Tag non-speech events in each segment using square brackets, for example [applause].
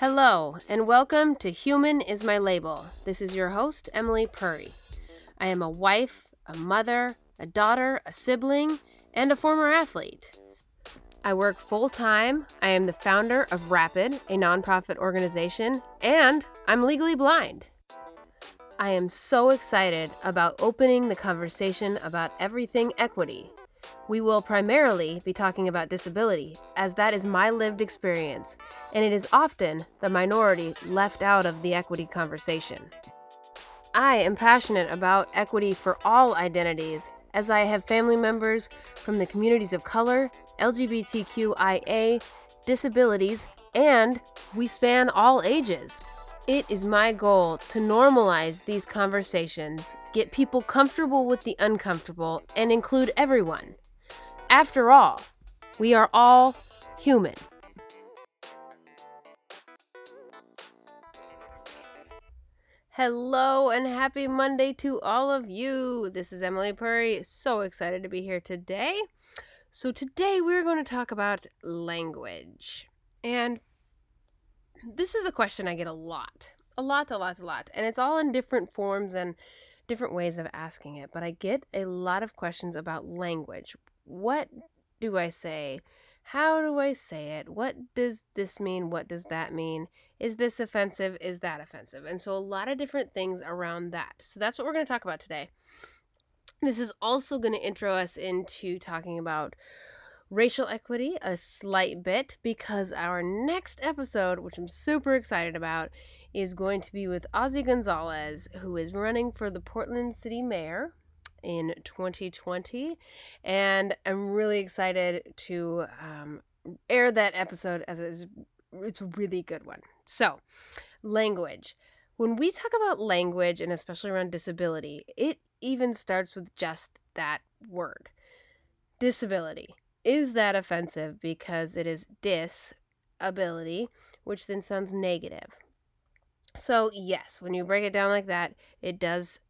Hello, and welcome to Human is My Label. This is your host, Emily Purry. I am a wife, a mother, a daughter, a sibling, and a former athlete. I work full time. I am the founder of Rapid, a nonprofit organization, and I'm legally blind. I am so excited about opening the conversation about everything equity we will primarily be talking about disability, as that is my lived experience, and it is often the minority left out of the equity conversation. I am passionate about equity for all identities, as I have family members from the communities of color, LGBTQIA, disabilities, and we span all ages. It is my goal to normalize these conversations, get people comfortable with the uncomfortable, and include everyone. After all, we are all human. Hello and happy Monday to all of you. This is Emily Purry. So excited to be here today. So, today we're going to talk about language. And this is a question I get a lot. A lot, a lot, a lot. And it's all in different forms and different ways of asking it. But I get a lot of questions about language what do I say? How do I say it? What does this mean? What does that mean? Is this offensive? Is that offensive? And so a lot of different things around that. So that's what we're going to talk about today. This is also going to intro us into talking about racial equity a slight bit because our next episode, which I'm super excited about, is going to be with Ozzy Gonzalez, who is running for the Portland City Mayor in 2020. And I'm really excited to um, air that episode as it's, it's a really good one. So, language. When we talk about language, and especially around disability, it even starts with just that word disability. Is that offensive because it is disability, which then sounds negative? So, yes, when you break it down like that, it does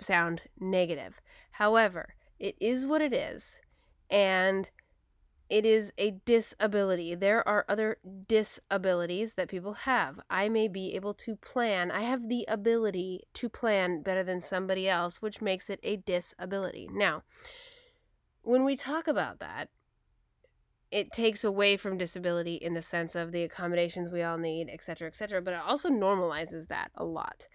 sound negative. However, it is what it is, and it is a disability. There are other disabilities that people have. I may be able to plan. I have the ability to plan better than somebody else, which makes it a disability. Now, when we talk about that, it takes away from disability in the sense of the accommodations we all need, et cetera, et cetera, but it also normalizes that a lot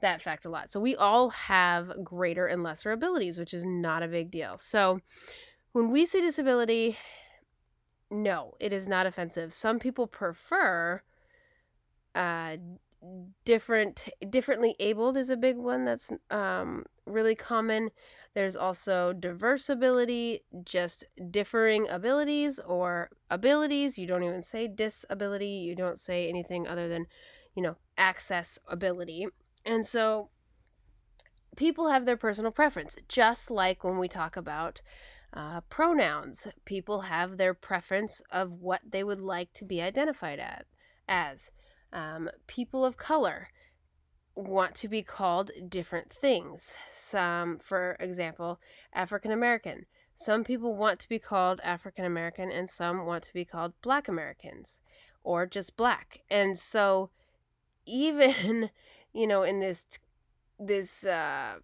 that fact a lot. So we all have greater and lesser abilities, which is not a big deal. So when we say disability, no, it is not offensive. Some people prefer uh different differently abled is a big one that's um really common there's also diverse ability just differing abilities or abilities you don't even say disability you don't say anything other than you know access ability and so people have their personal preference, just like when we talk about uh, pronouns. People have their preference of what they would like to be identified at, as. Um, people of color want to be called different things. Some, for example, African American. Some people want to be called African American and some want to be called Black Americans or just Black. And so, even [laughs] you know, in this this uh,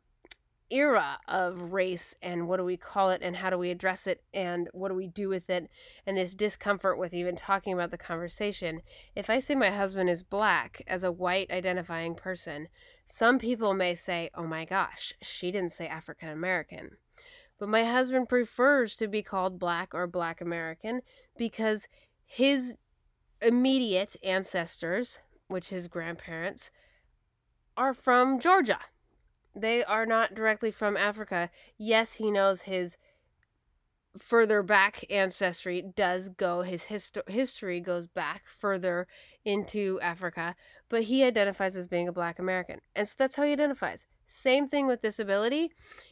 era of race and what do we call it and how do we address it and what do we do with it and this discomfort with even talking about the conversation. If I say my husband is black as a white identifying person, some people may say, "Oh my gosh, she didn't say African American." But my husband prefers to be called black or black American because his immediate ancestors, which his grandparents, are from Georgia. They are not directly from Africa. Yes, he knows his further back ancestry does go his histo- history goes back further into Africa, but he identifies as being a black American. And so that's how he identifies. Same thing with disability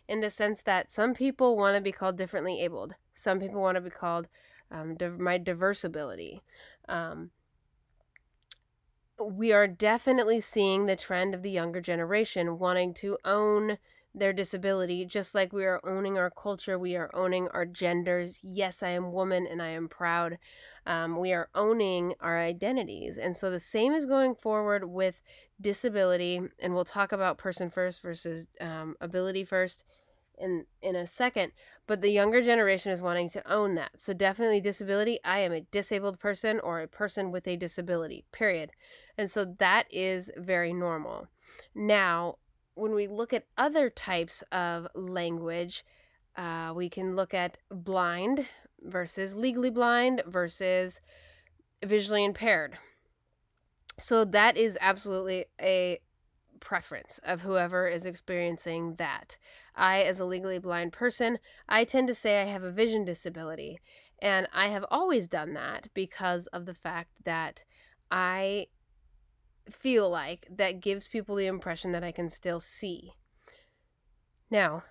in the sense that some people want to be called differently abled. Some people want to be called um, my diverse ability. Um, we are definitely seeing the trend of the younger generation wanting to own their disability, just like we are owning our culture, we are owning our genders. Yes, I am woman and I am proud. Um, we are owning our identities. And so the same is going forward with disability. And we'll talk about person first versus um, ability first in in a second but the younger generation is wanting to own that. So definitely disability i am a disabled person or a person with a disability period. And so that is very normal. Now when we look at other types of language uh, we can look at blind versus legally blind versus visually impaired. So that is absolutely a preference of whoever is experiencing that. I, as a legally blind person, I tend to say I have a vision disability. And I have always done that because of the fact that I feel like that gives people the impression that I can still see. Now,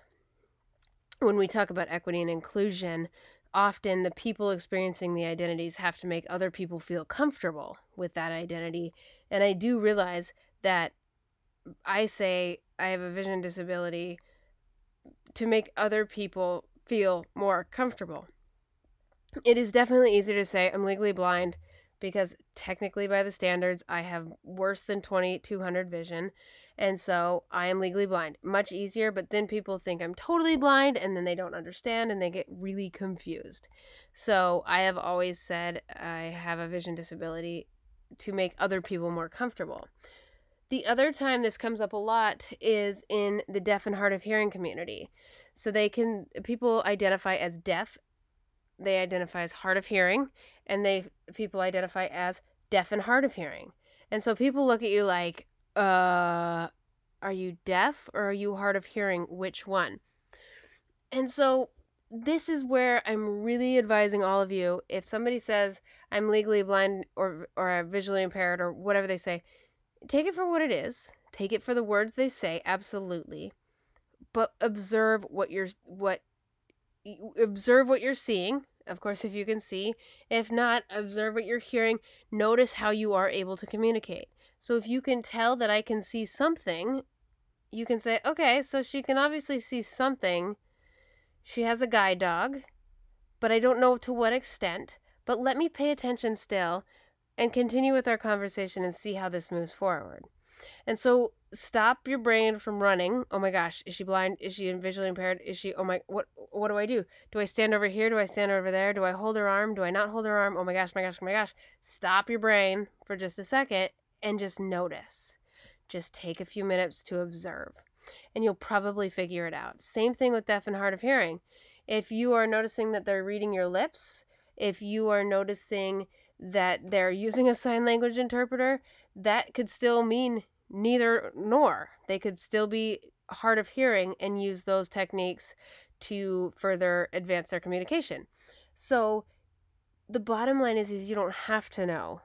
when we talk about equity and inclusion, often the people experiencing the identities have to make other people feel comfortable with that identity. And I do realize that I say I have a vision disability to make other people feel more comfortable. It is definitely easier to say I'm legally blind because technically by the standards I have worse than 2200 vision and so I am legally blind. Much easier, but then people think I'm totally blind and then they don't understand and they get really confused. So I have always said I have a vision disability to make other people more comfortable. The other time this comes up a lot is in the deaf and hard of hearing community. So they can people identify as deaf, they identify as hard of hearing, and they people identify as deaf and hard of hearing. And so people look at you like, uh, are you deaf or are you hard of hearing? Which one? And so this is where I'm really advising all of you if somebody says I'm legally blind or or visually impaired or whatever they say, take it for what it is. Take it for the words they say, absolutely. But observe what you're what observe what you're seeing. Of course, if you can see. If not, observe what you're hearing. Notice how you are able to communicate. So if you can tell that I can see something, you can say, okay, so she can obviously see something. She has a guide dog, but I don't know to what extent. But let me pay attention still and continue with our conversation and see how this moves forward. And so stop your brain from running. Oh my gosh, is she blind? Is she visually impaired? Is she oh my what what do I do? Do I stand over here? Do I stand over there? Do I hold her arm? Do I not hold her arm? Oh my gosh, my gosh, my gosh. Stop your brain for just a second and just notice. Just take a few minutes to observe. And you'll probably figure it out. Same thing with deaf and hard of hearing. If you are noticing that they're reading your lips, if you are noticing that they're using a sign language interpreter, that could still mean neither nor. They could still be hard of hearing and use those techniques to further advance their communication. So the bottom line is is you don't have to know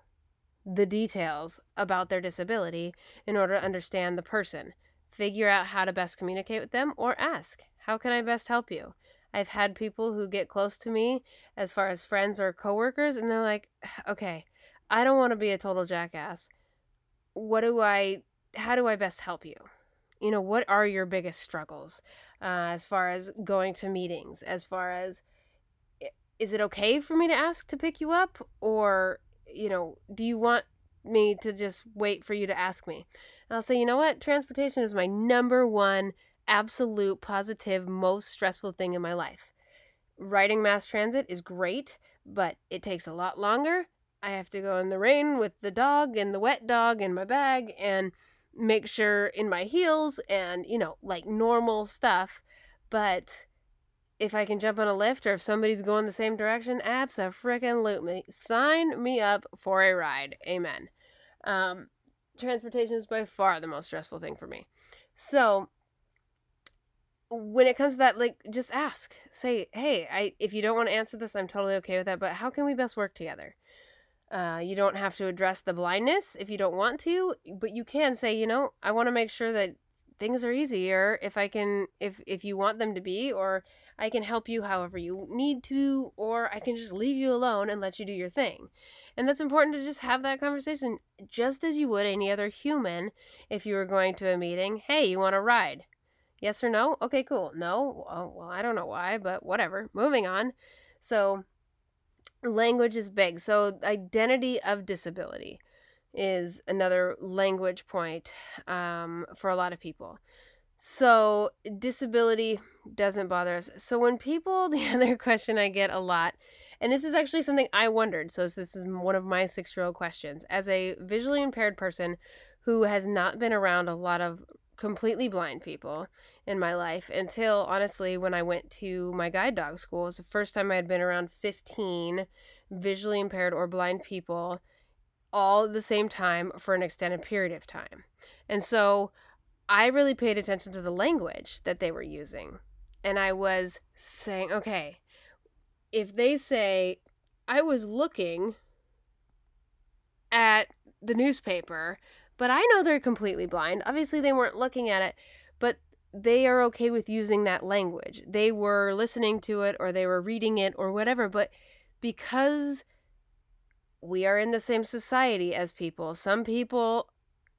the details about their disability in order to understand the person. Figure out how to best communicate with them or ask, "How can I best help you?" I've had people who get close to me as far as friends or coworkers, and they're like, [sighs] okay, I don't want to be a total jackass. What do I, how do I best help you? You know, what are your biggest struggles uh, as far as going to meetings? As far as, is it okay for me to ask to pick you up? Or, you know, do you want me to just wait for you to ask me? And I'll say, you know what? Transportation is my number one absolute positive most stressful thing in my life. Riding mass transit is great, but it takes a lot longer. I have to go in the rain with the dog and the wet dog in my bag and make sure in my heels and, you know, like normal stuff. But if I can jump on a Lyft or if somebody's going the same direction, absolutely loot me. sign me up for a ride. Amen. Um, transportation is by far the most stressful thing for me. So when it comes to that like just ask say hey i if you don't want to answer this i'm totally okay with that but how can we best work together? Uh, you don't have to address the blindness if you don't want to but you can say you know i want to make sure that things are easier if i can if if you want them to be or i can help you however you need to or i can just leave you alone and let you do your thing. And that's important to just have that conversation just as you would any other human if you were going to a meeting hey you want to ride Yes or no? Okay, cool. No? Well, well, I don't know why, but whatever. Moving on. So, language is big. So, identity of disability is another language point um, for a lot of people. So, disability doesn't bother us. So, when people, [laughs] the other question I get a lot, and this is actually something I wondered. So, this is one of my six year old questions. As a visually impaired person who has not been around a lot of completely blind people in my life until honestly when I went to my guide dog school. It was the first time I had been around 15 visually impaired or blind people all at the same time for an extended period of time. And so I really paid attention to the language that they were using. And I was saying, okay, if they say, I was looking at the newspaper but I know they're completely blind. Obviously, they weren't looking at it, but they are okay with using that language. They were listening to it or they were reading it or whatever, but because we are in the same society as people, some people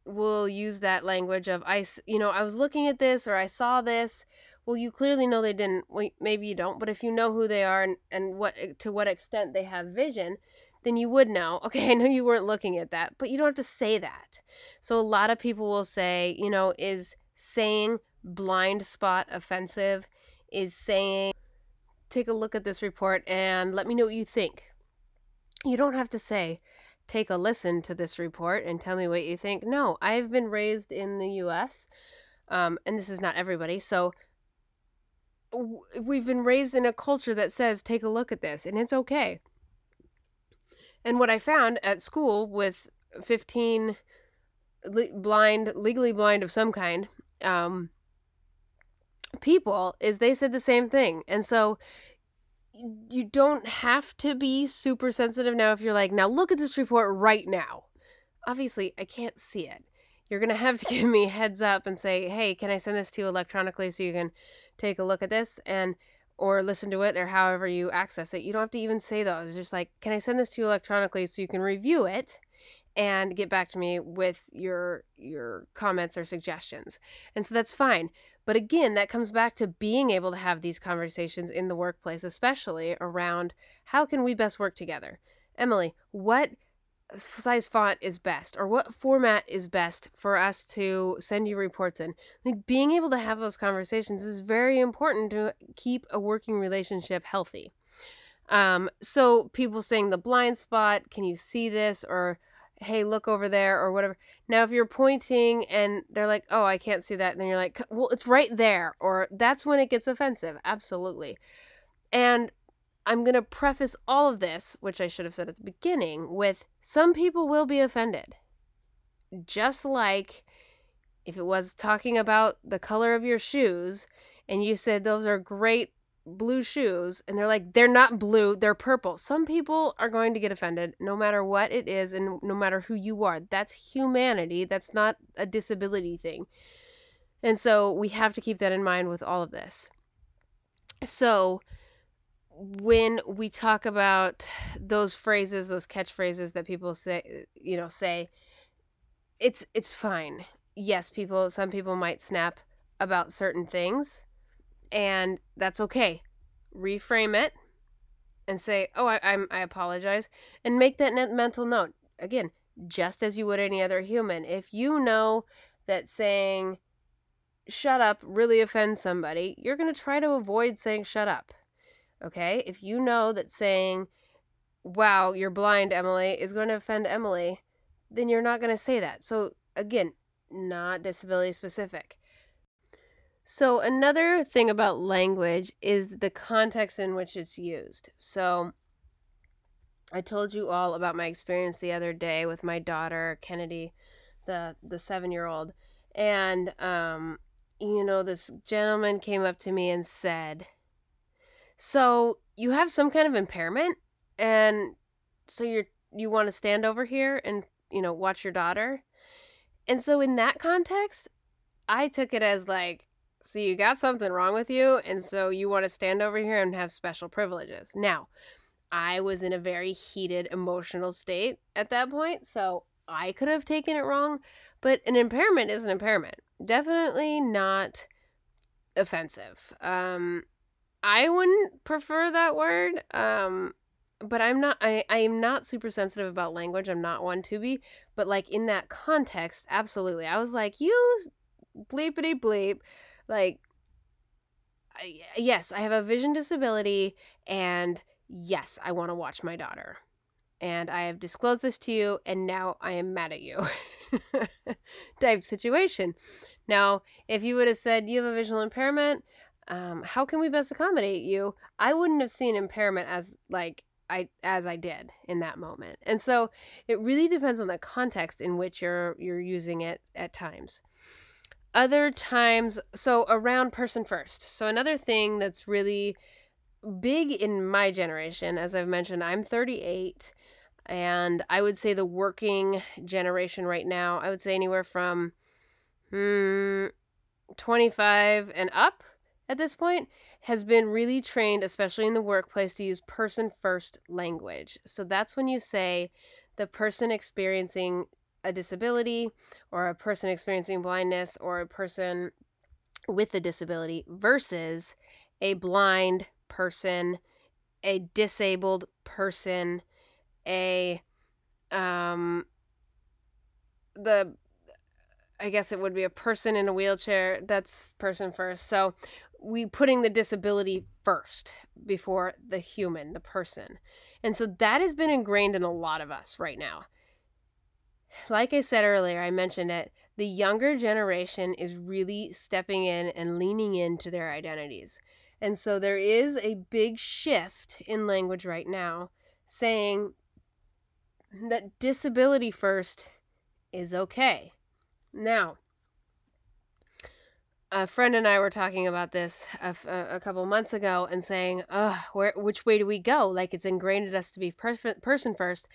will use that language of I you know, I was looking at this or I saw this. Well, you clearly know they didn't. Well, maybe you don't, but if you know who they are and, and what eh, to what extent they have vision, then you would know, [laughs] okay, I know you weren't looking at that, but you don't have to say that. So a lot of people will say, you know, is saying blind spot offensive? Is saying, take a look at this report and let me know what you think. You don't have to say, take a listen to this report and tell me what you think. No, I've been raised in the US, um, and this is not everybody. So we've been raised in a culture that says, take a look at this, and it's okay. And what I found at school with 15 le- blind, legally blind of some kind, um, people is they said the same thing. And so you don't have to be super sensitive now if you're like, now look at this report right now. Obviously, I can't see it. You're going to have to [laughs] give me heads up and say, hey, can I send this to you electronically so you can take a look at this? And or listen to it or however you access it. You don't have to even say those. Just like, can I send this to you electronically so you can review it and get back to me with your your comments or suggestions. And so that's fine. But again, that comes back to being able to have these conversations in the workplace, especially around how can we best work together. Emily, what size font is best or what format is best for us to send you reports in. Like being able to have those conversations is very important to keep a working relationship healthy. Um, so people saying the blind spot, can you see this? Or hey, look over there or whatever. Now, if you're pointing and they're like, oh, I can't see that, and then you're like, well, it's right there, or that's when it gets offensive. Absolutely. And I'm going to preface all of this, which I should have said at the beginning, with some people will be offended. Just like if it was talking about the color of your shoes and you said those are great blue shoes and they're like they're not blue they're purple. Some people are going to get offended no matter what it is and no matter who you are. That's humanity. That's not a disability thing. And so we have to keep that in mind with all of this. So when we talk about those phrases, those catchphrases that people say, you know, say, it's it's fine. Yes, people some people might snap about certain things, and that's okay. Reframe it and say, "Oh, I, I'm I apologize," and make that mental note again, just as you would any other human. If you know that saying "shut up" really offends somebody, you're gonna try to avoid saying "shut up." Okay? If you know that saying, wow, you're blind, Emily, is going to offend Emily, then you're not going to say that. So, again, not disability specific. So, another thing about language is the context in which it's used. So, I told you all about my experience the other day with my daughter, Kennedy, the, the seven year old. And, um, you know, this gentleman came up to me and said, so you have some kind of impairment, and so you're you want to stand over here and you know watch your daughter. And so in that context, I took it as like, so you got something wrong with you, and so you want to stand over here and have special privileges. Now, I was in a very heated emotional state at that point, so I could have taken it wrong, but an impairment is an impairment. Definitely not offensive. Um, I wouldn't prefer that word. Um, but I'm not I, I am not super sensitive about language. I'm not one to be. But like in that context, absolutely. I was like, you bleepity bleep. Like I, yes, I have a vision disability and yes, I want to watch my daughter. And I have disclosed this to you and now I am mad at you. [laughs] type situation. Now, if you would have said you have a visual impairment, um, how can we best accommodate you? I wouldn't have seen impairment as like I as I did in that moment. And so it really depends on the context in which you're you're using it at times. Other times, so around person first. So another thing that's really big in my generation, as I've mentioned, I'm 38 and I would say the working generation right now, I would say anywhere from hmm, 25 and up at this point has been really trained, especially in the workplace, to use person first language. So that's when you say the person experiencing a disability or a person experiencing blindness or a person with a disability versus a blind person, a disabled person, a um the I guess it would be a person in a wheelchair. That's person first. So we putting the disability first before the human, the person. And so that has been ingrained in a lot of us right now. Like I said earlier, I mentioned it, the younger generation is really stepping in and leaning into their identities. And so there is a big shift in language right now saying that disability first is okay. Now, a friend and I were talking about this a, couple months ago and saying, "Ugh, where which way do we go? Like it's ingrained in us to be per- person first,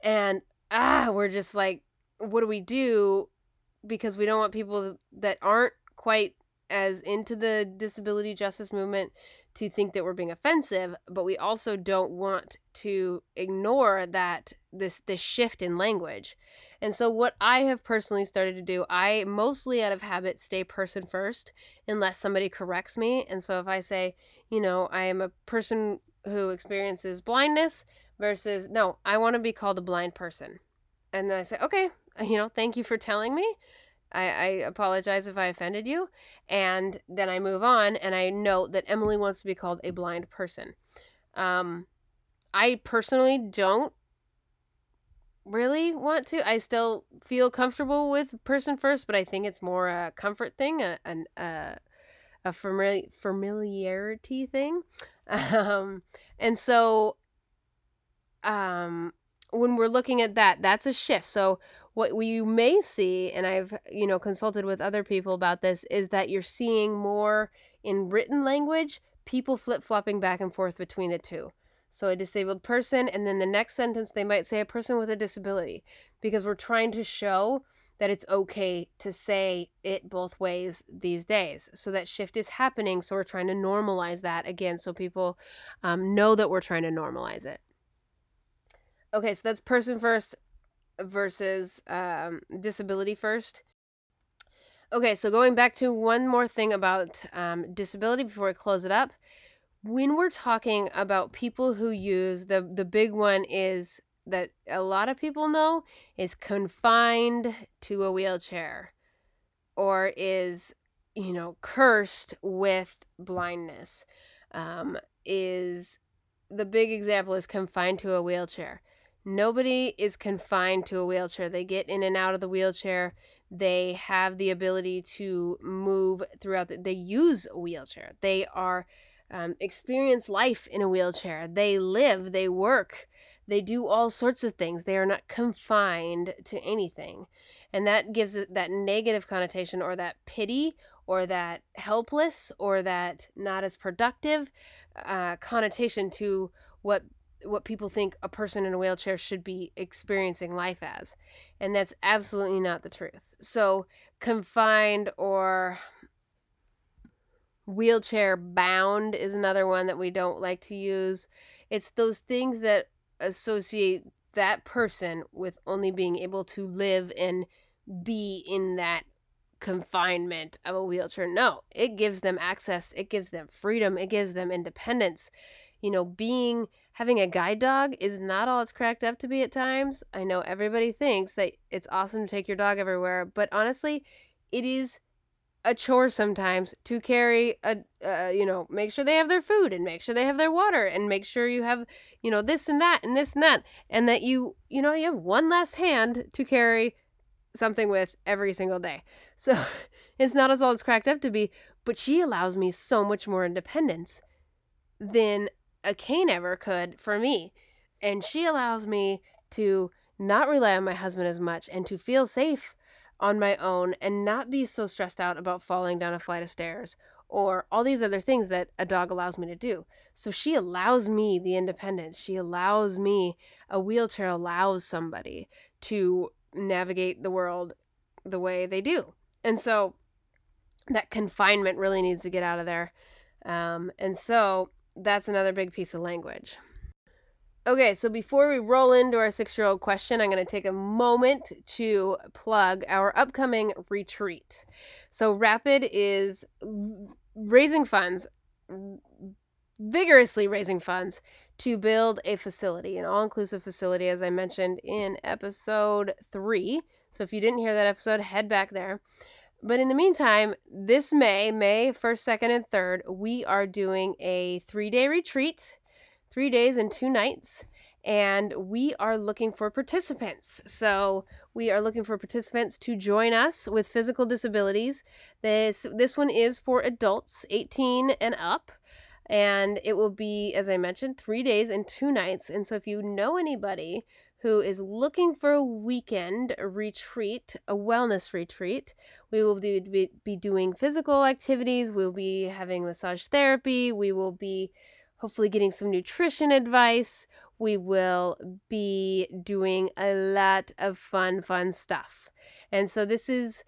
and ah, we're just like, what do we do? Because we don't want people that aren't quite as into the disability justice movement to think that we're being offensive, but we also don't want to ignore that this this shift in language. And so what I have personally started to do, I mostly out of habit stay person first unless somebody corrects me. And so if I say, you know, I am a person who experiences blindness versus no, I want to be called a blind person. And then I say, okay, [laughs] you know, thank you for telling me. I, I apologize if I offended you. And then I move on and I note that Emily wants to be called a blind person. Um, I personally don't really want to. I still feel comfortable with person first, but I think it's more a comfort thing, a, a, a, famili- familiarity thing. Um, and so um, when we're looking at that, that's a shift. So what you may see, and I've you know consulted with other people about this, is that you're seeing more in written language people flip flopping back and forth between the two. So a disabled person, and then the next sentence they might say a person with a disability, because we're trying to show that it's okay to say it both ways these days. So that shift is happening. So we're trying to normalize that again, so people um, know that we're trying to normalize it. Okay, so that's person first versus um, disability first. Okay, so going back to one more thing about um, disability before we close it up. When we're talking about people who use the the big one is that a lot of people know is confined to a wheelchair or is you know cursed with blindness um, is the big example is confined to a wheelchair Nobody is confined to a wheelchair. They get in and out of the wheelchair. They have the ability to move throughout. The, they use a wheelchair. They are um, experience life in a wheelchair. They live. They work. They do all sorts of things. They are not confined to anything, and that gives it that negative connotation, or that pity, or that helpless, or that not as productive uh, connotation to what what people think a person in a wheelchair should be experiencing life as. And that's absolutely not the truth. So, confined or wheelchair bound is another one that we don't like to use. It's those things that associate that person with only being able to live and be in that confinement of a wheelchair. No, it gives them access, it gives them freedom, it gives them independence. You know, being having a guide dog is not all it's cracked up to be at times. I know everybody thinks that it's awesome to take your dog everywhere, but honestly, it is a chore sometimes to carry a uh, you know make sure they have their food and make sure they have their water and make sure you have you know this and that and this and that and that you you know you have one less hand to carry something with every single day [laughs] so it's not as all it's cracked up to be but she allows me so much more independence than a cane ever could for me and she allows me to not rely on my husband as much and to feel safe on my own and not be so stressed out about falling down a flight of stairs or all these other things that a dog allows me to do. So she allows me the independence. She allows me, a wheelchair allows somebody to navigate the world the way they do. And so that confinement really needs to get out of there. Um, and so that's another big piece of language. Okay, so before we roll into our six year old question, I'm going to take a moment to plug our upcoming retreat. So, Rapid is raising funds, vigorously raising funds to build a facility, an all inclusive facility, as I mentioned in episode three. So, if you didn't hear that episode, head back there. But in the meantime, this May, May 1st, 2nd, and 3rd, we are doing a three day retreat three days and two nights and we are looking for participants. So we are looking for participants to join us with physical disabilities. This this one is for adults 18 and up. And it will be, as I mentioned, three days and two nights. And so if you know anybody who is looking for a weekend retreat, a wellness retreat, we will do, be, be doing physical activities. We'll be having massage therapy. We will be hopefully getting some nutrition advice. We will be doing a lot of fun, fun stuff. And so this is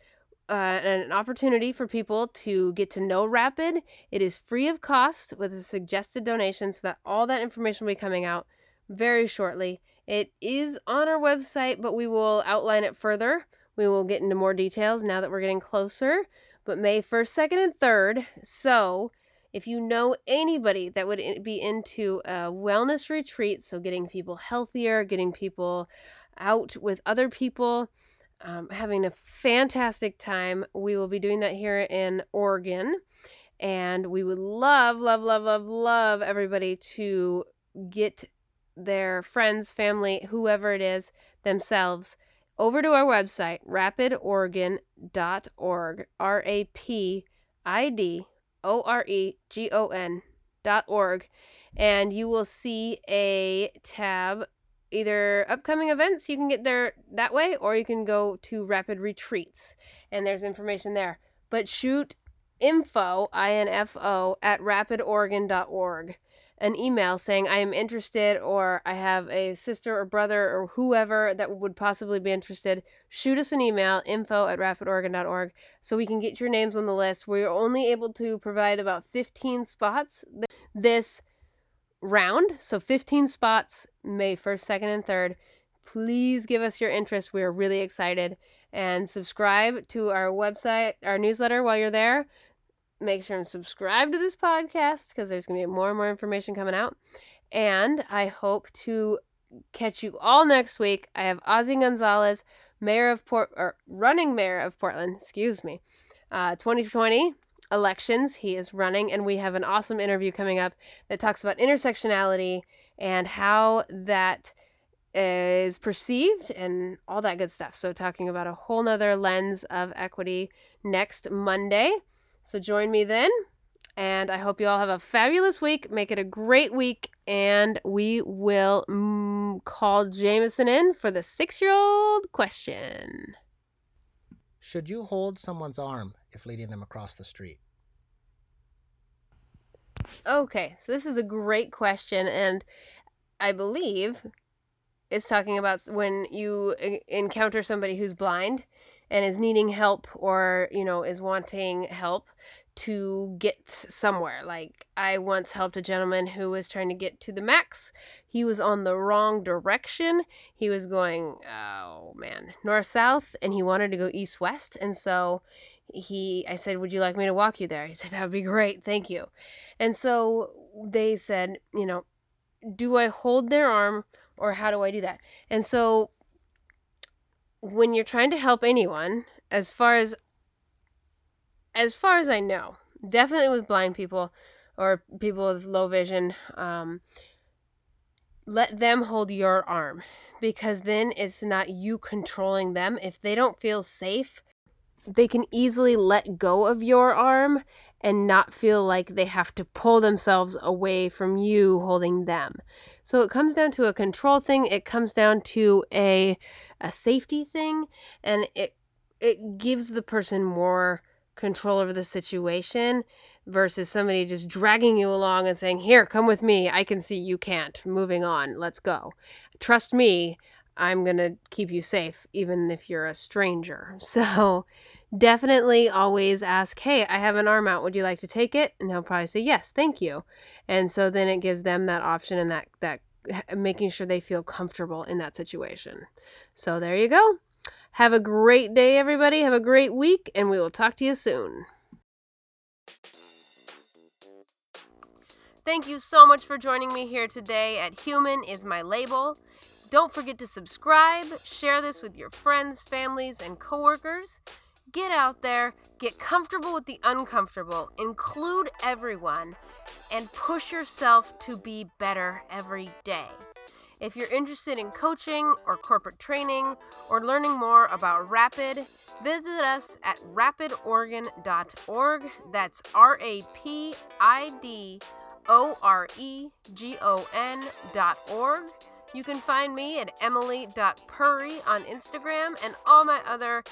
uh, an opportunity for people to get to know Rapid. It is free of cost with a suggested donation so that all that information will be coming out very shortly. It is on our website, but we will outline it further. We will get into more details now that we're getting closer. But May 1st, 2nd, and 3rd. So if you know anybody that would be into a wellness retreat, so getting people healthier, getting people out with other people, um, having a fantastic time, we will be doing that here in Oregon. And we would love, love, love, love, love everybody to get their friends, family, whoever it is, themselves over to our website, rapidoregon.org, R A P I D O R E G O N dot org, and you will see a tab either upcoming events you can get there that way or you can go to rapid retreats and there's information there. But shoot info info at rapidoregon.org an email saying I am interested or I have a sister or brother or whoever that would possibly be interested, shoot us an email, info at rapidoregon.org, so we can get your names on the list. We're only able to provide about 15 spots this round. So 15 spots, May 1st, 2nd, and 3rd. Please give us your interest. We are really excited. And subscribe to our website, our newsletter while you're there make sure and subscribe to this podcast because there's going to be more and more information coming out. And I hope to catch you all next week. I have Ozzy Gonzalez, mayor of Port or running mayor of Portland, excuse me. Uh, 2020 elections, he is running, and we have an awesome interview coming up that talks about intersectionality and how that is perceived and all that good stuff. So, talking about a whole nother lens of equity next Monday. So join me then. And I hope you all have a fabulous week. Make it a great week. And we will mm, call Jameson in for the six year old question. Should you hold someone's arm if leading them across the street? Okay, so this is a great question. And I believe it's talking about when you encounter somebody who's blind and is needing help or, you know, is wanting help to get somewhere. Like, I once helped a gentleman who was trying to get to the max. He was on the wrong direction. He was going, oh man, north south, and he wanted to go east west. And so he I said, "Would you like me to walk you there?" He said, "That would be great. Thank you." And so they said, you know, do I hold their arm or how do I do that? And so when you're trying to help anyone, as far as as far as I know, definitely with blind people or people with low vision, um, let them hold your arm because then it's not you controlling them. If they don't feel safe, they can easily let go of your arm and not feel like they have to pull themselves away from you holding them. So it comes down to a control thing, it comes down to a a safety thing and it it gives the person more control over the situation versus somebody just dragging you along and saying, "Here, come with me. I can see you can't. Moving on. Let's go. Trust me. I'm going to keep you safe even if you're a stranger." [laughs] So, definitely always ask, Hey, I have an arm out. Would you like to take it? And he'll probably say, Yes, thank you. And so then it gives them that option and that, that making sure they feel comfortable in that situation. So there you go. Have a great day, everybody. Have a great week, and we will talk to you soon. Thank you so much for joining me here today at Human is My Label. Don't forget to subscribe, share this with your friends, families, and coworkers. Get out there, get comfortable with the uncomfortable, include everyone, and push yourself to be better every day. If you're interested in coaching or corporate training or learning more about Rapid, visit us at rapidoregon.org. That's R A P I D O R E G O N dot org. You can find me at emily.purry on Instagram and all my other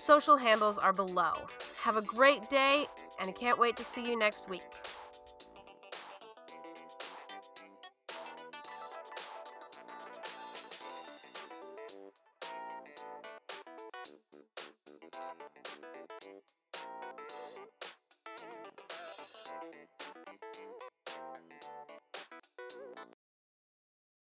Social handles are below. Have a great day, and I can't wait to see you next week.